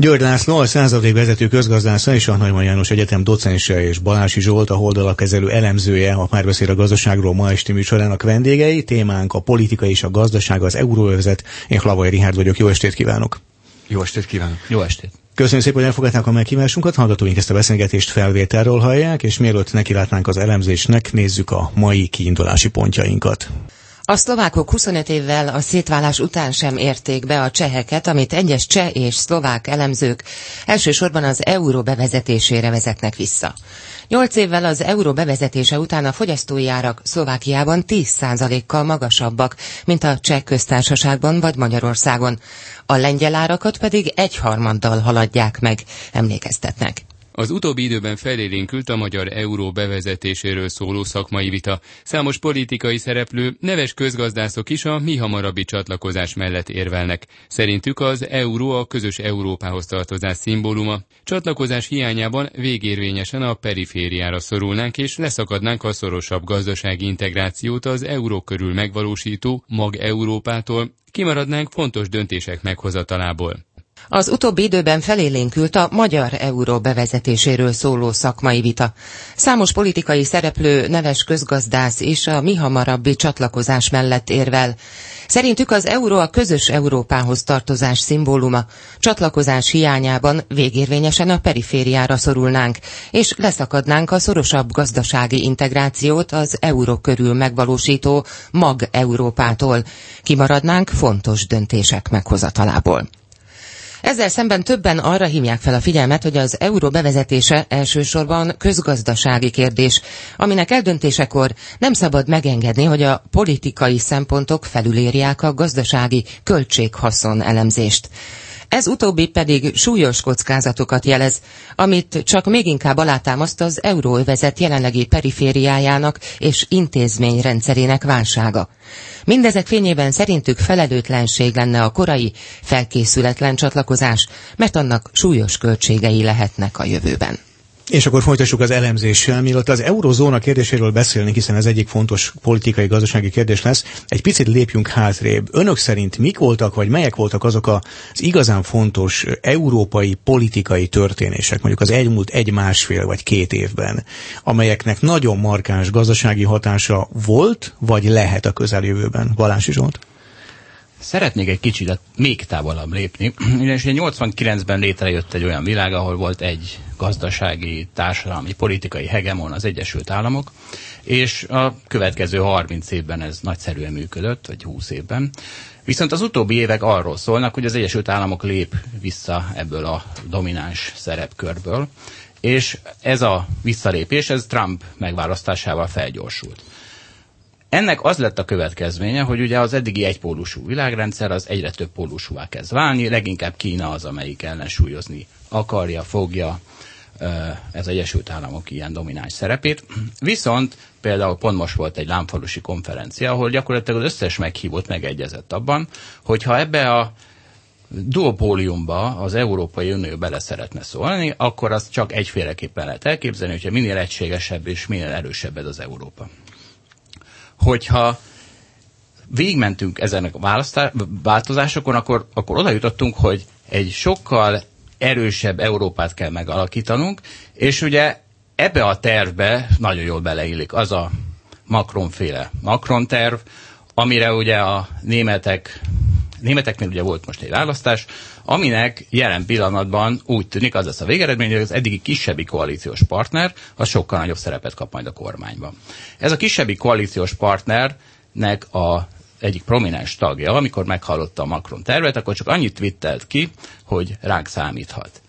György László, a századék vezető közgazdásza és a Nagyman János Egyetem docense és Balási Zsolt, a Holdalak kezelő elemzője a párbeszéd a gazdaságról ma esti műsorának vendégei. Témánk a politika és a gazdaság, az euróövezet. Én Hlavai Rihárd vagyok. Jó estét kívánok! Jó estét kívánok! Jó estét! Köszönjük szépen, hogy elfogadták a meghívásunkat. Hallgatóink ezt a beszélgetést felvételről hallják, és mielőtt nekilátnánk az elemzésnek, nézzük a mai kiindulási pontjainkat. A szlovákok 25 évvel a szétválás után sem érték be a cseheket, amit egyes cseh és szlovák elemzők elsősorban az euró bevezetésére vezetnek vissza. Nyolc évvel az euró bevezetése után a fogyasztói árak Szlovákiában 10%-kal magasabbak, mint a cseh köztársaságban vagy Magyarországon. A lengyel árakat pedig egyharmaddal haladják meg, emlékeztetnek. Az utóbbi időben felélénkült a magyar euró bevezetéséről szóló szakmai vita. Számos politikai szereplő, neves közgazdászok is a mi hamarabbi csatlakozás mellett érvelnek. Szerintük az euró a közös Európához tartozás szimbóluma. Csatlakozás hiányában végérvényesen a perifériára szorulnánk és leszakadnánk a szorosabb gazdasági integrációt az euró körül megvalósító mag Európától, kimaradnánk fontos döntések meghozatalából. Az utóbbi időben felélénkült a magyar euró bevezetéséről szóló szakmai vita. Számos politikai szereplő, neves közgazdász és a mi hamarabbi csatlakozás mellett érvel. Szerintük az euró a közös Európához tartozás szimbóluma. Csatlakozás hiányában végérvényesen a perifériára szorulnánk, és leszakadnánk a szorosabb gazdasági integrációt az euró körül megvalósító mag Európától. Kimaradnánk fontos döntések meghozatalából. Ezzel szemben többen arra hívják fel a figyelmet, hogy az euró bevezetése elsősorban közgazdasági kérdés, aminek eldöntésekor nem szabad megengedni, hogy a politikai szempontok felülérják a gazdasági költséghaszon elemzést. Ez utóbbi pedig súlyos kockázatokat jelez, amit csak még inkább alátámaszt az euróövezet jelenlegi perifériájának és intézményrendszerének válsága. Mindezek fényében szerintük felelőtlenség lenne a korai, felkészületlen csatlakozás, mert annak súlyos költségei lehetnek a jövőben. És akkor folytassuk az elemzéssel, mielőtt az eurozóna kérdéséről beszélni, hiszen ez egyik fontos politikai, gazdasági kérdés lesz. Egy picit lépjünk hátrébb. Önök szerint mik voltak, vagy melyek voltak azok az igazán fontos európai politikai történések, mondjuk az elmúlt egy másfél vagy két évben, amelyeknek nagyon markáns gazdasági hatása volt, vagy lehet a közeljövőben? Balási Zsolt? Szeretnék egy kicsit még távolabb lépni, ugyanis 89-ben létrejött egy olyan világ, ahol volt egy gazdasági, társadalmi, politikai hegemon az Egyesült Államok, és a következő 30 évben ez nagyszerűen működött, vagy 20 évben. Viszont az utóbbi évek arról szólnak, hogy az Egyesült Államok lép vissza ebből a domináns szerepkörből, és ez a visszalépés, ez Trump megválasztásával felgyorsult. Ennek az lett a következménye, hogy ugye az eddigi egypólusú világrendszer az egyre több pólusúvá kezd válni, leginkább Kína az, amelyik ellensúlyozni akarja, fogja az Egyesült Államok ilyen domináns szerepét. Viszont például pont most volt egy lámfalusi konferencia, ahol gyakorlatilag az összes meghívott megegyezett abban, hogyha ebbe a duopóliumba az Európai Unió bele szeretne szólni, akkor azt csak egyféleképpen lehet elképzelni, hogyha minél egységesebb és minél erősebb ez az Európa hogyha végmentünk ezen a változásokon, akkor, akkor oda jutottunk, hogy egy sokkal erősebb Európát kell megalakítanunk, és ugye ebbe a tervbe nagyon jól beleillik az a Macron-féle Macron terv, amire ugye a németek, németeknél ugye volt most egy választás, aminek jelen pillanatban úgy tűnik, az lesz a végeredmény, hogy az eddigi kisebbi koalíciós partner, az sokkal nagyobb szerepet kap majd a kormányban. Ez a kisebbi koalíciós partnernek a egyik prominens tagja, amikor meghallotta a Macron tervet, akkor csak annyit twittelt ki, hogy ránk számíthat.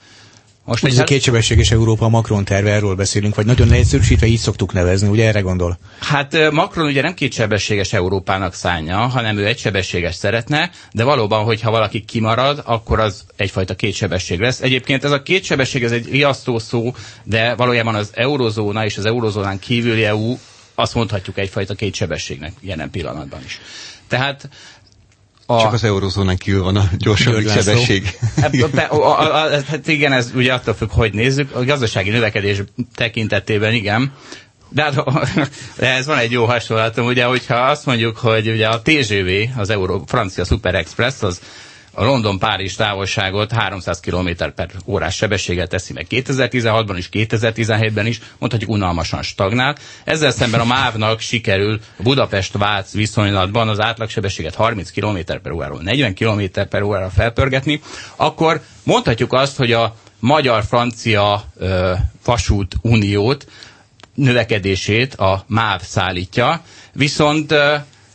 Most ez a kétsebességes Európa Macron terve, erről beszélünk, vagy nagyon leegyszerűsítve így szoktuk nevezni, ugye erre gondol? Hát Macron ugye nem kétsebességes Európának szánja, hanem ő egysebességes szeretne, de valóban, hogyha valaki kimarad, akkor az egyfajta kétsebesség lesz. Egyébként ez a kétsebesség, ez egy riasztó szó, de valójában az eurozóna és az eurozónán kívüli EU azt mondhatjuk egyfajta kétsebességnek jelen pillanatban is. Tehát a... Csak az eurozónán kívül van a gyorsabb sebesség. Hát, hát igen, ez ugye attól függ, hogy nézzük. A gazdasági növekedés tekintetében igen, de, hát, de ez van egy jó hasonlatom, ugye, hogyha azt mondjuk, hogy ugye a TGV, az Euró, francia Super Express, az a London-Párizs távolságot 300 km per órás sebességgel teszi meg 2016-ban is, 2017-ben is, mondhatjuk unalmasan stagnál. Ezzel szemben a MÁV-nak sikerül Budapest-Vác viszonylatban az átlagsebességet 30 km per óráról 40 km per órára felpörgetni, akkor mondhatjuk azt, hogy a magyar-francia vasút uniót növekedését a MÁV szállítja, viszont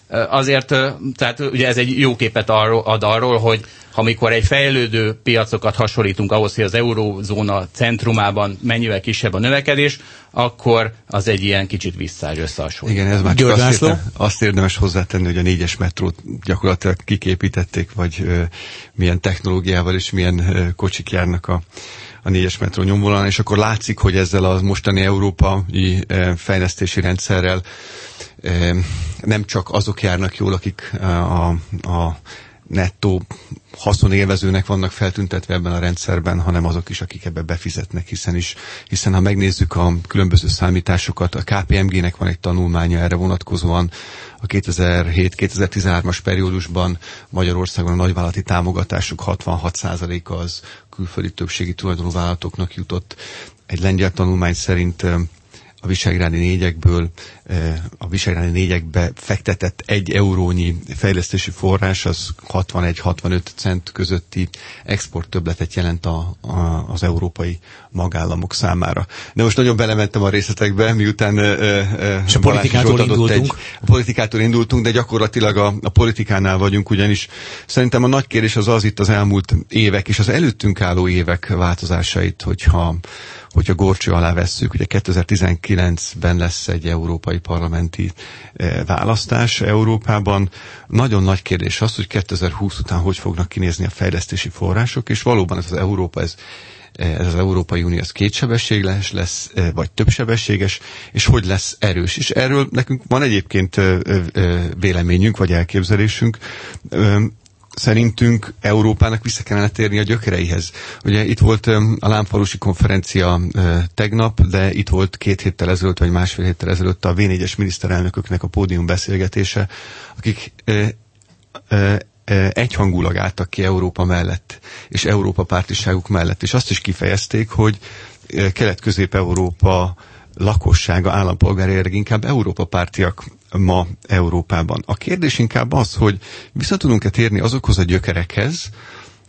azért, tehát ugye ez egy jó képet arról, ad arról, hogy amikor egy fejlődő piacokat hasonlítunk ahhoz, hogy az eurózóna centrumában mennyivel kisebb a növekedés, akkor az egy ilyen kicsit visszaáll összehasonlítva. Igen, ez már csak azt, érde, azt érdemes hozzátenni, hogy a négyes metrót gyakorlatilag kiképítették, vagy ö, milyen technológiával és milyen ö, kocsik járnak a, a négyes metró nyomvonalán, és akkor látszik, hogy ezzel a mostani európai fejlesztési rendszerrel nem csak azok járnak jól, akik a, a nettó haszonélvezőnek vannak feltüntetve ebben a rendszerben, hanem azok is, akik ebbe befizetnek, hiszen is, hiszen ha megnézzük a különböző számításokat, a KPMG-nek van egy tanulmánya erre vonatkozóan, a 2007-2013-as periódusban Magyarországon a nagyvállalati támogatásuk 66%-a az külföldi többségi tulajdonú vállalatoknak jutott. Egy lengyel tanulmány szerint a visegrádi négyekből, eh, a visegrádi négyekbe fektetett egy eurónyi fejlesztési forrás, az 61-65 cent közötti export többletet jelent a, a, az európai magállamok számára. De most nagyon belementem a részletekbe, miután e, e, és a politikától indultunk. Egy, a politikától indultunk, de gyakorlatilag a, a politikánál vagyunk, ugyanis szerintem a nagy kérdés az az itt az elmúlt évek és az előttünk álló évek változásait, hogyha hogyha gorcső alá vesszük, ugye 2019-ben lesz egy európai parlamenti eh, választás Európában. Nagyon nagy kérdés az, hogy 2020 után hogy fognak kinézni a fejlesztési források, és valóban ez az Európa, ez eh, ez az Európai Unió az kétsebességes lesz, eh, vagy többsebességes, és hogy lesz erős. És erről nekünk van egyébként véleményünk, vagy elképzelésünk szerintünk Európának vissza kellene térni a gyökereihez. Ugye itt volt a Lámfalusi konferencia tegnap, de itt volt két héttel ezelőtt, vagy másfél héttel ezelőtt a V4-es miniszterelnököknek a pódium beszélgetése, akik egyhangulag álltak ki Európa mellett, és Európa pártiságuk mellett, és azt is kifejezték, hogy Kelet-Közép-Európa lakossága, állampolgári inkább Európa pártiak ma Európában. A kérdés inkább az, hogy vissza tudunk-e térni azokhoz a gyökerekhez,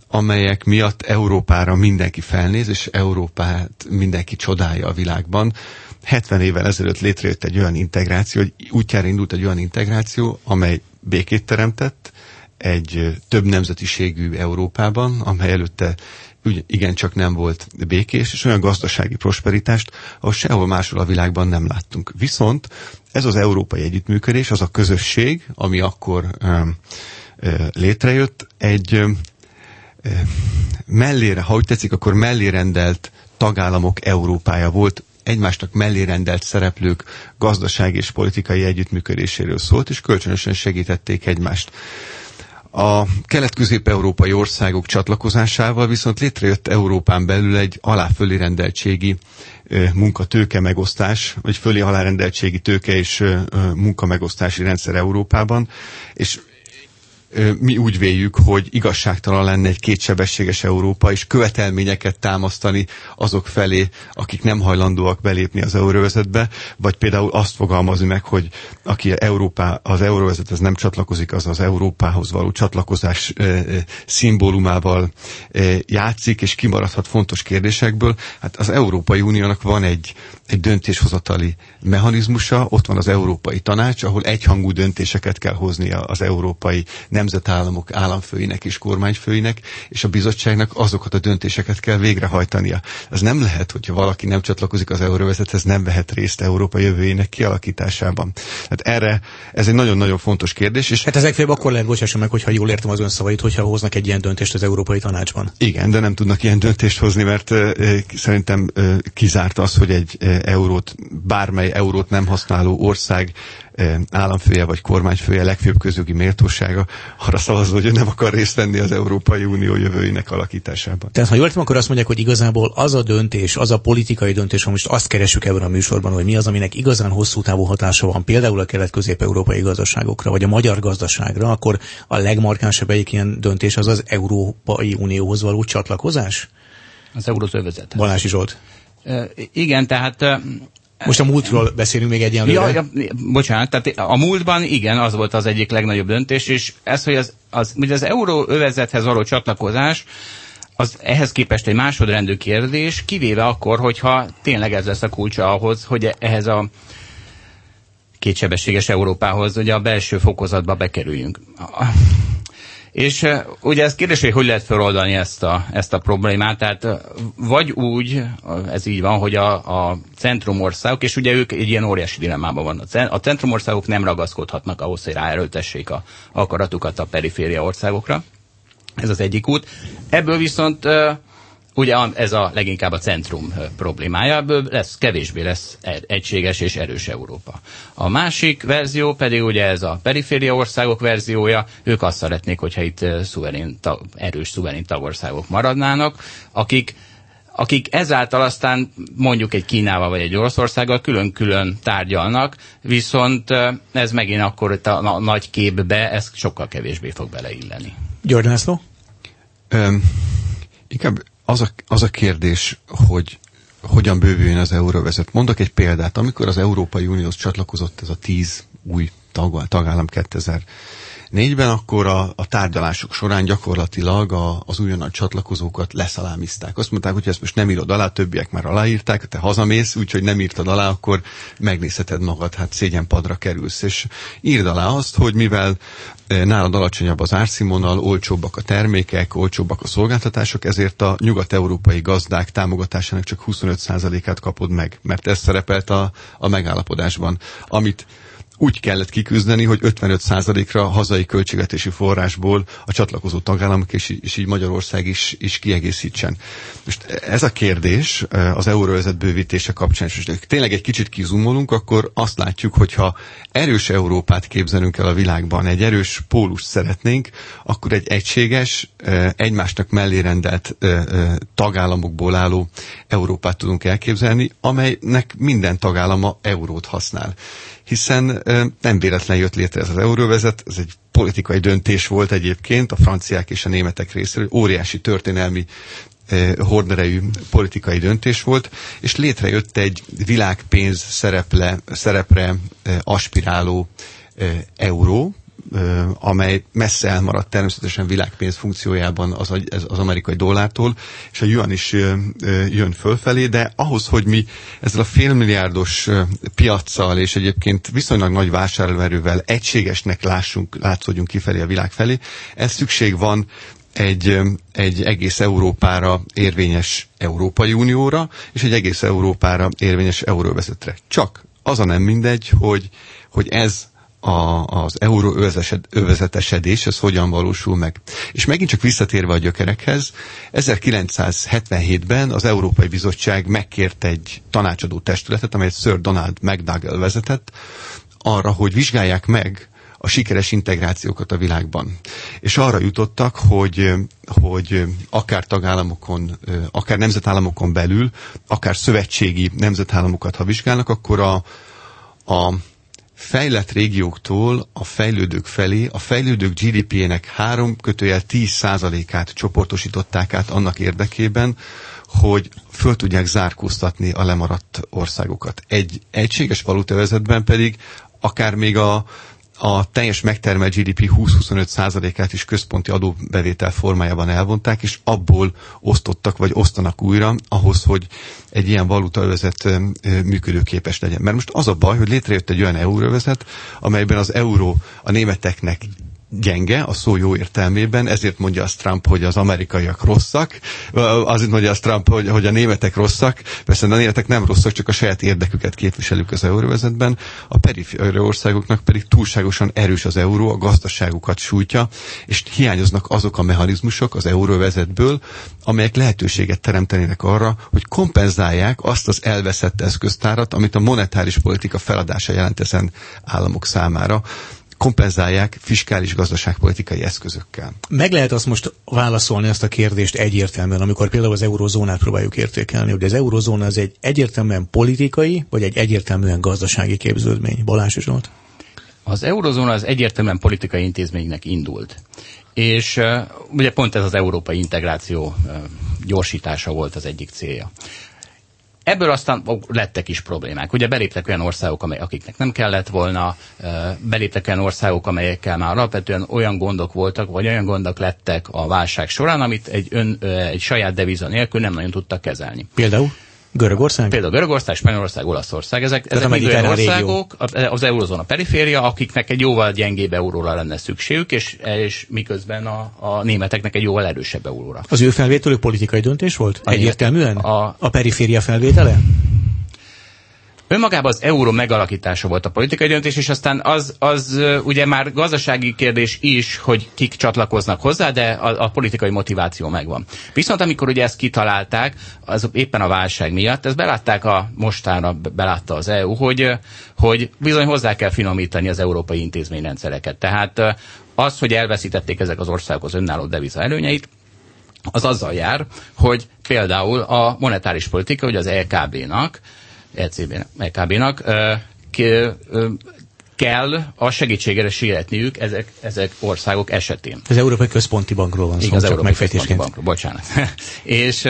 amelyek miatt Európára mindenki felnéz, és Európát mindenki csodálja a világban. 70 évvel ezelőtt létrejött egy olyan integráció, hogy útjára indult egy olyan integráció, amely békét teremtett, egy több nemzetiségű Európában, amely előtte igencsak nem volt békés, és olyan gazdasági prosperitást, ahol sehol máshol a világban nem láttunk. Viszont ez az európai együttműködés, az a közösség, ami akkor létrejött, egy mellére, ha úgy tetszik, akkor mellérendelt tagállamok Európája volt, egymásnak mellérendelt szereplők gazdasági és politikai együttműködéséről szólt, és kölcsönösen segítették egymást. A kelet-közép-európai országok csatlakozásával viszont létrejött Európán belül egy aláfölé rendeltségi munkatőke megosztás, vagy fölé alárendeltségi tőke és munkamegosztási rendszer Európában, és mi úgy véljük, hogy igazságtalan lenne egy kétsebességes Európa, és követelményeket támasztani azok felé, akik nem hajlandóak belépni az euróvezetbe, vagy például azt fogalmazni meg, hogy aki Európá, az euróvezethez nem csatlakozik, az az Európához való csatlakozás szimbólumával játszik, és kimaradhat fontos kérdésekből. Hát az Európai Uniónak van egy, egy döntéshozatali mechanizmusa, ott van az Európai Tanács, ahol egyhangú döntéseket kell hozni az európai nem nemzetállamok államfőinek és kormányfőinek, és a bizottságnak azokat a döntéseket kell végrehajtania. Ez nem lehet, hogyha valaki nem csatlakozik az euróvezethez, nem vehet részt Európa jövőjének kialakításában. Hát erre ez egy nagyon-nagyon fontos kérdés. És hát ez legfeljebb akkor lehet, bocsássa meg, hogyha jól értem az ön szavait, hogyha hoznak egy ilyen döntést az Európai Tanácsban. Igen, de nem tudnak ilyen döntést hozni, mert uh, szerintem uh, kizárt az, hogy egy uh, eurót, bármely eurót nem használó ország államfője vagy kormányfője legfőbb közjogi méltósága arra szavazó, hogy ő nem akar részt venni az Európai Unió jövőinek alakításában. Tehát ha jól értem, akkor azt mondják, hogy igazából az a döntés, az a politikai döntés, hogy most azt keresünk ebben a műsorban, hogy mi az, aminek igazán hosszú távú hatása van, például a kelet-közép-európai gazdaságokra, vagy a magyar gazdaságra, akkor a legmarkánsabb egyik ilyen döntés az az Európai Unióhoz való csatlakozás? Az eurózövezet. Balási Zsolt. E, igen, tehát most a múltról beszélünk még egyenlőre. Ja, ja, bocsánat, tehát a múltban igen, az volt az egyik legnagyobb döntés, és ez, hogy az, az, ugye az euróövezethez való csatlakozás, az ehhez képest egy másodrendű kérdés, kivéve akkor, hogyha tényleg ez lesz a kulcsa ahhoz, hogy ehhez a kétsebességes Európához, ugye a belső fokozatba bekerüljünk. És uh, ugye ez kérdés, hogy hogy lehet feloldani ezt a, ezt a problémát, tehát uh, vagy úgy, uh, ez így van, hogy a, a centrumországok, és ugye ők egy ilyen óriási dilemmában vannak. A centrumországok nem ragaszkodhatnak ahhoz, hogy ráerőltessék a akaratukat a periféria országokra. Ez az egyik út. Ebből viszont ugye ez a leginkább a centrum problémája, ebből lesz, kevésbé lesz egységes és erős Európa. A másik verzió pedig ugye ez a periféria országok verziója, ők azt szeretnék, hogyha itt szuverén, erős szuverén tagországok maradnának, akik akik ezáltal aztán mondjuk egy Kínával vagy egy Oroszországgal külön-külön tárgyalnak, viszont ez megint akkor a nagy képbe ez sokkal kevésbé fog beleilleni. György László? Um, inkább az a, az a kérdés, hogy hogyan bővüljön az euróvezet. Mondok egy példát. Amikor az Európai Unióhoz csatlakozott ez a tíz új tag, tagállam 2000 négyben, akkor a, a tárgyalások során gyakorlatilag a, az újonnan csatlakozókat leszalámizták. Azt mondták, hogy ezt most nem írod alá, többiek már aláírták, te hazamész, úgyhogy nem írtad alá, akkor megnézheted magad, hát szégyenpadra kerülsz. És írd alá azt, hogy mivel eh, nálad alacsonyabb az árszínvonal, olcsóbbak a termékek, olcsóbbak a szolgáltatások, ezért a nyugat-európai gazdák támogatásának csak 25%-át kapod meg, mert ez szerepelt a, a megállapodásban, amit úgy kellett kiküzdeni, hogy 55%-ra hazai költségvetési forrásból a csatlakozó tagállamok és, és így Magyarország is, is kiegészítsen. Most ez a kérdés eh, az euróvezet bővítése kapcsán, és tényleg egy kicsit kizumolunk, akkor azt látjuk, hogyha erős Európát képzelünk el a világban, egy erős pólust szeretnénk, akkor egy egységes, eh, egymásnak mellé rendelt eh, tagállamokból álló Európát tudunk elképzelni, amelynek minden tagállama eurót használ hiszen nem véletlen jött létre ez az euróvezet, ez egy politikai döntés volt egyébként a franciák és a németek részéről, óriási történelmi horderejű politikai döntés volt, és létrejött egy világpénz szereple, szerepre aspiráló euró, amely messze elmaradt természetesen világpénz funkciójában az, az amerikai dollártól, és a yuan is jön fölfelé, de ahhoz, hogy mi ezzel a félmilliárdos piaccal és egyébként viszonylag nagy vásárlóerővel egységesnek lássunk, látszódjunk kifelé a világ felé, ez szükség van egy, egy egész Európára érvényes Európai Unióra, és egy egész Európára érvényes euróvezetre. Csak az a nem mindegy, hogy, hogy ez a, az euró övezetesedés, ez hogyan valósul meg. És megint csak visszatérve a gyökerekhez, 1977-ben az Európai Bizottság megkért egy tanácsadó testületet, amelyet Sir Donald McDougall vezetett, arra, hogy vizsgálják meg a sikeres integrációkat a világban. És arra jutottak, hogy, hogy akár tagállamokon, akár nemzetállamokon belül, akár szövetségi nemzetállamokat, ha vizsgálnak, akkor a, a fejlett régióktól a fejlődők felé a fejlődők GDP-nek 3 kötőjel 10 százalékát csoportosították át annak érdekében, hogy föl tudják zárkóztatni a lemaradt országokat. Egy egységes valutavezetben pedig akár még a, a teljes megtermelt GDP 20-25 százalékát is központi adóbevétel formájában elvonták, és abból osztottak, vagy osztanak újra ahhoz, hogy egy ilyen valutaövezet működőképes legyen. Mert most az a baj, hogy létrejött egy olyan euróövezet, amelyben az euró a németeknek gyenge a szó jó értelmében, ezért mondja azt Trump, hogy az amerikaiak rosszak, azért mondja azt Trump, hogy, hogy a németek rosszak, persze a németek nem rosszak, csak a saját érdeküket képviselők az euróvezetben, a periféri országoknak pedig túlságosan erős az euró, a gazdaságukat sújtja, és hiányoznak azok a mechanizmusok az euróvezetből, amelyek lehetőséget teremtenének arra, hogy kompenzálják azt az elveszett eszköztárat, amit a monetáris politika feladása jelent ezen államok számára kompenzálják fiskális gazdaságpolitikai eszközökkel. Meg lehet azt most válaszolni ezt a kérdést egyértelműen, amikor például az eurozónát próbáljuk értékelni, hogy az eurozóna az egy egyértelműen politikai, vagy egy egyértelműen gazdasági képződmény. Balázs Zsolt? Az eurozóna az egyértelműen politikai intézménynek indult. És ugye pont ez az európai integráció gyorsítása volt az egyik célja. Ebből aztán lettek is problémák. Ugye beléptek olyan országok, amely, akiknek nem kellett volna, beléptek olyan országok, amelyekkel már alapvetően olyan gondok voltak, vagy olyan gondok lettek a válság során, amit egy, ön, egy saját deviza nélkül nem nagyon tudtak kezelni. Például? Görögország? Például Görögország, Spanyolország, Olaszország. Ezek, ezek mind olyan országok, régió. az eurozóna periféria, akiknek egy jóval gyengébb euróra lenne szükségük, és, és miközben a, a németeknek egy jóval erősebb euróra. Az ő felvételük politikai döntés volt? A Egyértelműen? A, a periféria felvétele? Önmagában az euró megalakítása volt a politikai döntés, és aztán az, az ugye már gazdasági kérdés is, hogy kik csatlakoznak hozzá, de a, a politikai motiváció megvan. Viszont amikor ugye ezt kitalálták, az éppen a válság miatt, ezt belátták a mostára, belátta az EU, hogy, hogy bizony hozzá kell finomítani az európai intézményrendszereket. Tehát az, hogy elveszítették ezek az országok az önálló deviza előnyeit, az azzal jár, hogy például a monetáris politika, hogy az LKB-nak ECB-nak, EKB-nak kell a segítségére sietniük ezek, ezek országok esetén. Az Európai Központi Bankról van szó, az Európai Központi Bankról, bocsánat. és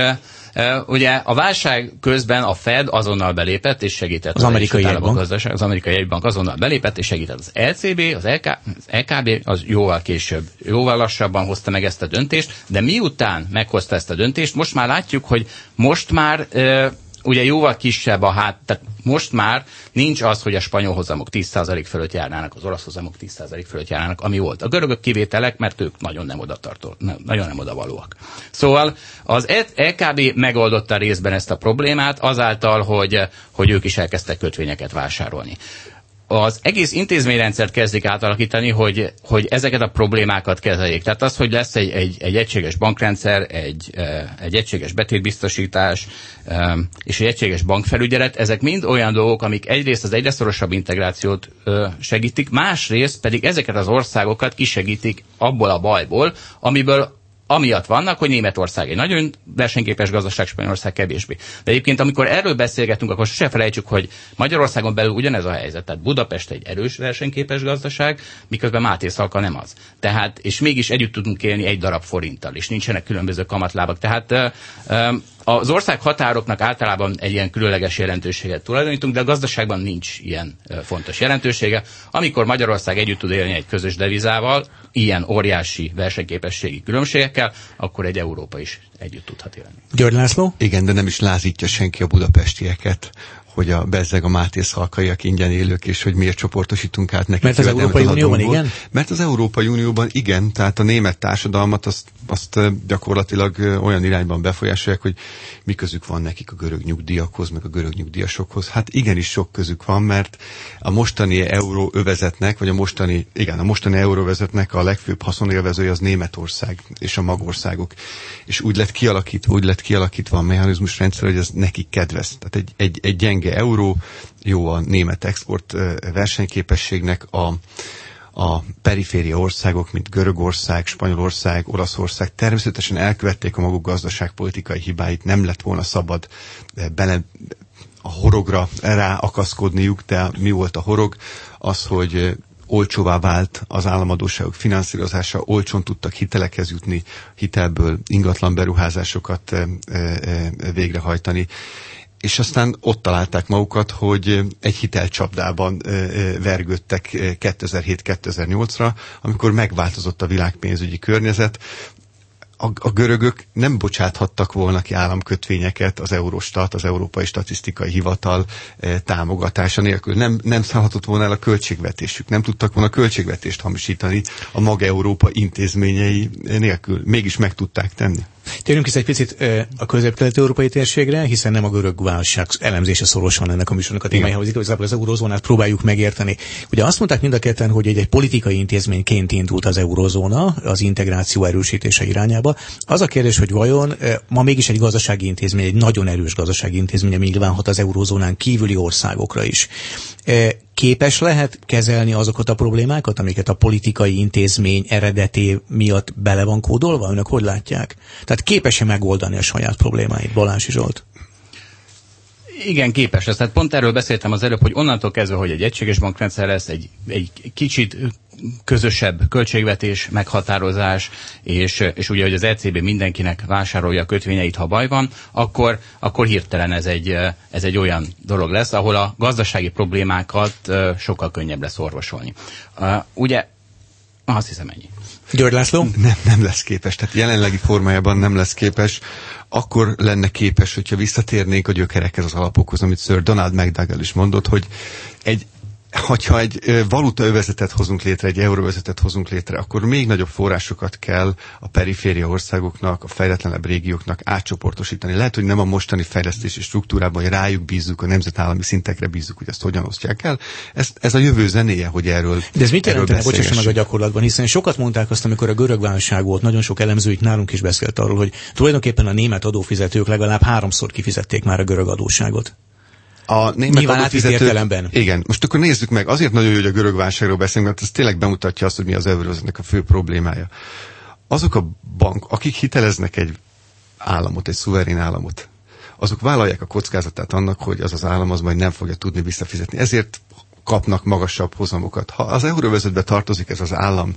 ugye a válság közben a Fed azonnal belépett és segített az, az amerikai jegybank. Gazdaság, az amerikai jegybank azonnal belépett és segített az ECB, az, LK, az EKB az jóval később, jóval lassabban hozta meg ezt a döntést, de miután meghozta ezt a döntést, most már látjuk, hogy most már ugye jóval kisebb a hát, tehát most már nincs az, hogy a spanyol hozamok 10% fölött járnának, az olasz hozamok 10% fölött járnának, ami volt. A görögök kivételek, mert ők nagyon nem oda tartó, nagyon nem odavalóak. Szóval az EKB megoldotta részben ezt a problémát azáltal, hogy, hogy ők is elkezdtek kötvényeket vásárolni az egész intézményrendszert kezdik átalakítani, hogy, hogy ezeket a problémákat kezeljék. Tehát az, hogy lesz egy, egy, egy egységes bankrendszer, egy, egy egységes betétbiztosítás és egy egységes bankfelügyelet, ezek mind olyan dolgok, amik egyrészt az egyre szorosabb integrációt segítik, másrészt pedig ezeket az országokat kisegítik abból a bajból, amiből amiatt vannak, hogy Németország egy nagyon versenyképes gazdaság, Spanyolország kevésbé. De egyébként, amikor erről beszélgetünk, akkor sose felejtsük, hogy Magyarországon belül ugyanez a helyzet. Tehát Budapest egy erős versenyképes gazdaság, miközben Máté Szalka nem az. Tehát, és mégis együtt tudunk élni egy darab forinttal, és nincsenek különböző kamatlábak. Tehát az ország határoknak általában egy ilyen különleges jelentőséget tulajdonítunk, de a gazdaságban nincs ilyen fontos jelentősége. Amikor Magyarország együtt tud élni egy közös devizával, ilyen óriási versenyképességi különbségekkel, akkor egy Európa is együtt tudhat élni. György László? Igen, de nem is lázítja senki a budapestieket hogy a bezzeg a Máté szalkaiak ingyen élők, és hogy miért csoportosítunk át nekik. Mert az Európai Unióban igen? Mert az Európai Unióban igen, tehát a német társadalmat azt, azt gyakorlatilag olyan irányban befolyásolják, hogy mi közük van nekik a görög nyugdíjakhoz, meg a görög nyugdíjasokhoz. Hát igenis sok közük van, mert a mostani euróövezetnek, vagy a mostani, igen, a mostani euróvezetnek a legfőbb haszonélvezője az Németország és a magországok. És úgy lett kialakítva, úgy lett kialakítva a mechanizmus rendszer, hogy ez nekik kedvez. Tehát egy, egy, egy gyenge gyenge euró, jó a német export versenyképességnek, a, a periféria országok, mint Görögország, Spanyolország, Olaszország természetesen elkövették a maguk gazdaságpolitikai hibáit, nem lett volna szabad bele a horogra ráakaszkodniuk, de mi volt a horog? Az, hogy olcsóvá vált az államadóságok finanszírozása, olcsón tudtak hitelekhez jutni, hitelből ingatlan beruházásokat végrehajtani és aztán ott találták magukat, hogy egy hitelcsapdában vergődtek 2007-2008-ra, amikor megváltozott a világpénzügyi környezet, a, a görögök nem bocsáthattak volna ki államkötvényeket az Eurostat, az Európai Statisztikai Hivatal e, támogatása nélkül. Nem, nem szállhatott volna el a költségvetésük, nem tudtak volna költségvetést hamisítani a maga Európa intézményei nélkül. Mégis meg tudták tenni. Térjünk is egy picit a közép-kelet-európai térségre, hiszen nem a görög válság elemzése szorosan ennek a műsornak a témájához. Igazából az eurozónát próbáljuk megérteni. Ugye azt mondták mind a ketten, hogy egy, egy politikai intézményként indult az eurozóna az integráció erősítése irányába. Az a kérdés, hogy vajon ma mégis egy gazdasági intézmény, egy nagyon erős gazdasági intézmény, ami nyilvánhat az eurozónán kívüli országokra is képes lehet kezelni azokat a problémákat, amiket a politikai intézmény eredeté miatt bele van kódolva? Önök hogy látják? Tehát képes-e megoldani a saját problémáit, Balási Zsolt? Igen, képes lesz. Tehát pont erről beszéltem az előbb, hogy onnantól kezdve, hogy egy egységes bankrendszer lesz, egy, egy kicsit közösebb költségvetés, meghatározás, és, és ugye, hogy az ECB mindenkinek vásárolja a kötvényeit, ha baj van, akkor, akkor hirtelen ez egy, ez egy olyan dolog lesz, ahol a gazdasági problémákat sokkal könnyebb lesz orvosolni. Ugye, azt hiszem ennyi. György László? Nem, nem lesz képes, tehát jelenlegi formájában nem lesz képes. Akkor lenne képes, hogyha visszatérnénk a gyökerekhez, az alapokhoz, amit Sir Donald McDougall is mondott, hogy egy hogyha egy valutaövezetet hozunk létre, egy euróvezetet hozunk létre, akkor még nagyobb forrásokat kell a periféria országoknak, a fejletlenebb régióknak átcsoportosítani. Lehet, hogy nem a mostani fejlesztési struktúrában, hogy rájuk bízzuk, a nemzetállami szintekre bízzuk, hogy ezt hogyan osztják el. Ez, ez a jövő zenéje, hogy erről De ez mit jelentene, bocsássa meg a gyakorlatban, hiszen sokat mondták azt, amikor a görög válság volt, nagyon sok elemző itt nálunk is beszélt arról, hogy tulajdonképpen a német adófizetők legalább háromszor kifizették már a görög adósságot. A német Nyilván adófizetők, Igen, most akkor nézzük meg, azért nagyon jó, hogy a görög válságról beszélünk, mert ez tényleg bemutatja azt, hogy mi az eurózatnak a fő problémája. Azok a bank, akik hiteleznek egy államot, egy szuverén államot, azok vállalják a kockázatát annak, hogy az az állam az majd nem fogja tudni visszafizetni. Ezért kapnak magasabb hozamokat. Ha az euróvezetbe tartozik ez az állam,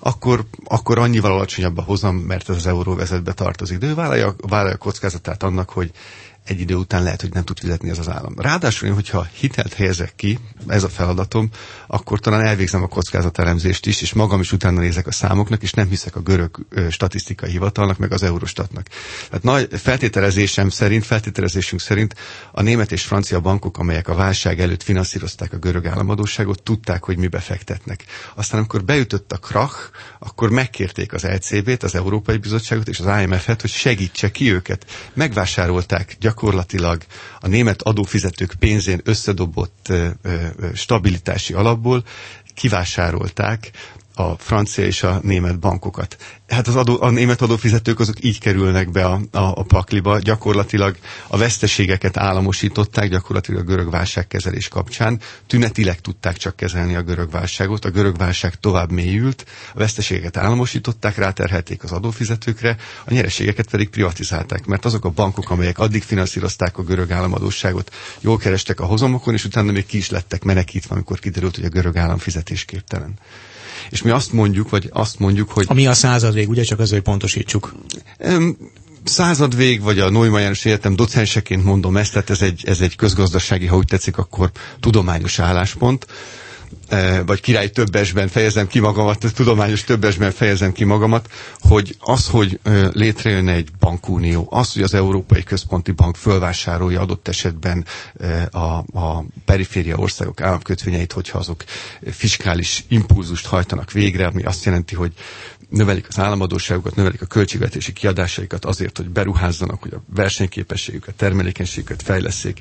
akkor, akkor annyival alacsonyabb a hozam, mert ez az euróvezetbe tartozik. De ő vállalja, vállalja a kockázatát annak, hogy egy idő után lehet, hogy nem tud fizetni ez az állam. Ráadásul én, hogyha hitelt helyezek ki, ez a feladatom, akkor talán elvégzem a kockázatelemzést is, és magam is utána nézek a számoknak, és nem hiszek a görög statisztikai hivatalnak, meg az Eurostatnak. Hát nagy feltételezésem szerint, feltételezésünk szerint a német és francia bankok, amelyek a válság előtt finanszírozták a görög államadóságot, tudták, hogy mibe fektetnek. Aztán, amikor beütött a krach, akkor megkérték az ECB-t, az Európai Bizottságot és az IMF-et, hogy segítse ki őket. Megvásárolták gyakorlatilag a német adófizetők pénzén összedobott stabilitási alapból kivásárolták a francia és a német bankokat. Hát az adó, a német adófizetők azok így kerülnek be a, a, a pakliba, gyakorlatilag a veszteségeket államosították, gyakorlatilag a görög válságkezelés kapcsán. Tünetileg tudták csak kezelni a görög válságot, a görög válság tovább mélyült, a veszteségeket államosították, ráterhelték az adófizetőkre, a nyereségeket pedig privatizálták, mert azok a bankok, amelyek addig finanszírozták a görög államadóságot, jól kerestek a hozamokon, és utána még ki is lettek menekítve, amikor kiderült, hogy a görög állam fizetésképtelen. És mi azt mondjuk, vagy azt mondjuk, hogy... Ami a századvég, ugye csak azért pontosítsuk. Um, századvég, vagy a Neumann János Egyetem docenseként mondom ezt, tehát ez egy, ez egy közgazdasági, ha úgy tetszik, akkor tudományos álláspont vagy király többesben fejezem ki magamat, tudományos többesben fejezem ki magamat, hogy az, hogy létrejön egy bankunió, az, hogy az Európai Központi Bank fölvásárolja adott esetben a, a periféria országok államkötvényeit, hogyha azok fiskális impulzust hajtanak végre, ami azt jelenti, hogy növelik az államadóságukat, növelik a költségvetési kiadásaikat azért, hogy beruházzanak, hogy a versenyképességüket, termelékenységüket fejleszék.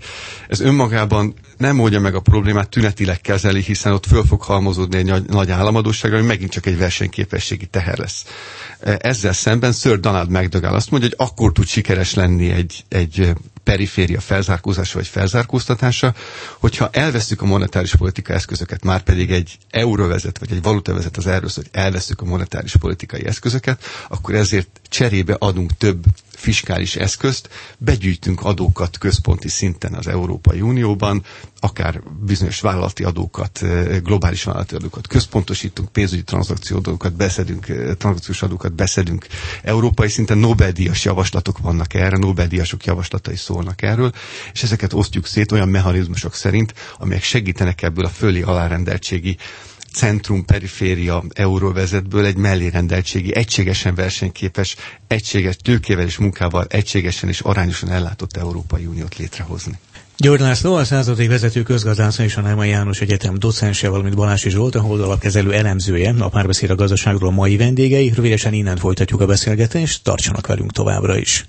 Ez önmagában nem oldja meg a problémát, tünetileg kezeli, hiszen ott föl fog halmozódni egy nagy, államadóság, ami megint csak egy versenyképességi teher lesz. Ezzel szemben Sir Donald McDougall azt mondja, hogy akkor tud sikeres lenni egy, egy periféria felzárkózása vagy felzárkóztatása, hogyha elveszük a monetáris politika eszközöket, már pedig egy euróvezet vagy egy valutavezet az erről hogy elveszük a monetáris politikai eszközöket, akkor ezért cserébe adunk több fiskális eszközt, begyűjtünk adókat központi szinten az Európai Unióban, akár bizonyos vállalati adókat, globális vállalati adókat központosítunk, pénzügyi tranzakcióadókat beszedünk, tranzakciós adókat beszedünk. Európai szinten Nobel-díjas javaslatok vannak erre, Nobel-díjasok javaslatai szólnak erről, és ezeket osztjuk szét olyan mechanizmusok szerint, amelyek segítenek ebből a fölé alárendeltségi centrum-periféria euróvezetből egy mellérendeltségi, egységesen versenyképes, egységes tőkével és munkával egységesen és arányosan ellátott Európai Uniót létrehozni. György László, a századik vezető közgazdásza és a Náma János Egyetem docense, valamint Balási Zsolt, a holdalapkezelő elemzője, a párbeszéd a gazdaságról mai vendégei. Rövidesen innen folytatjuk a beszélgetést, tartsanak velünk továbbra is.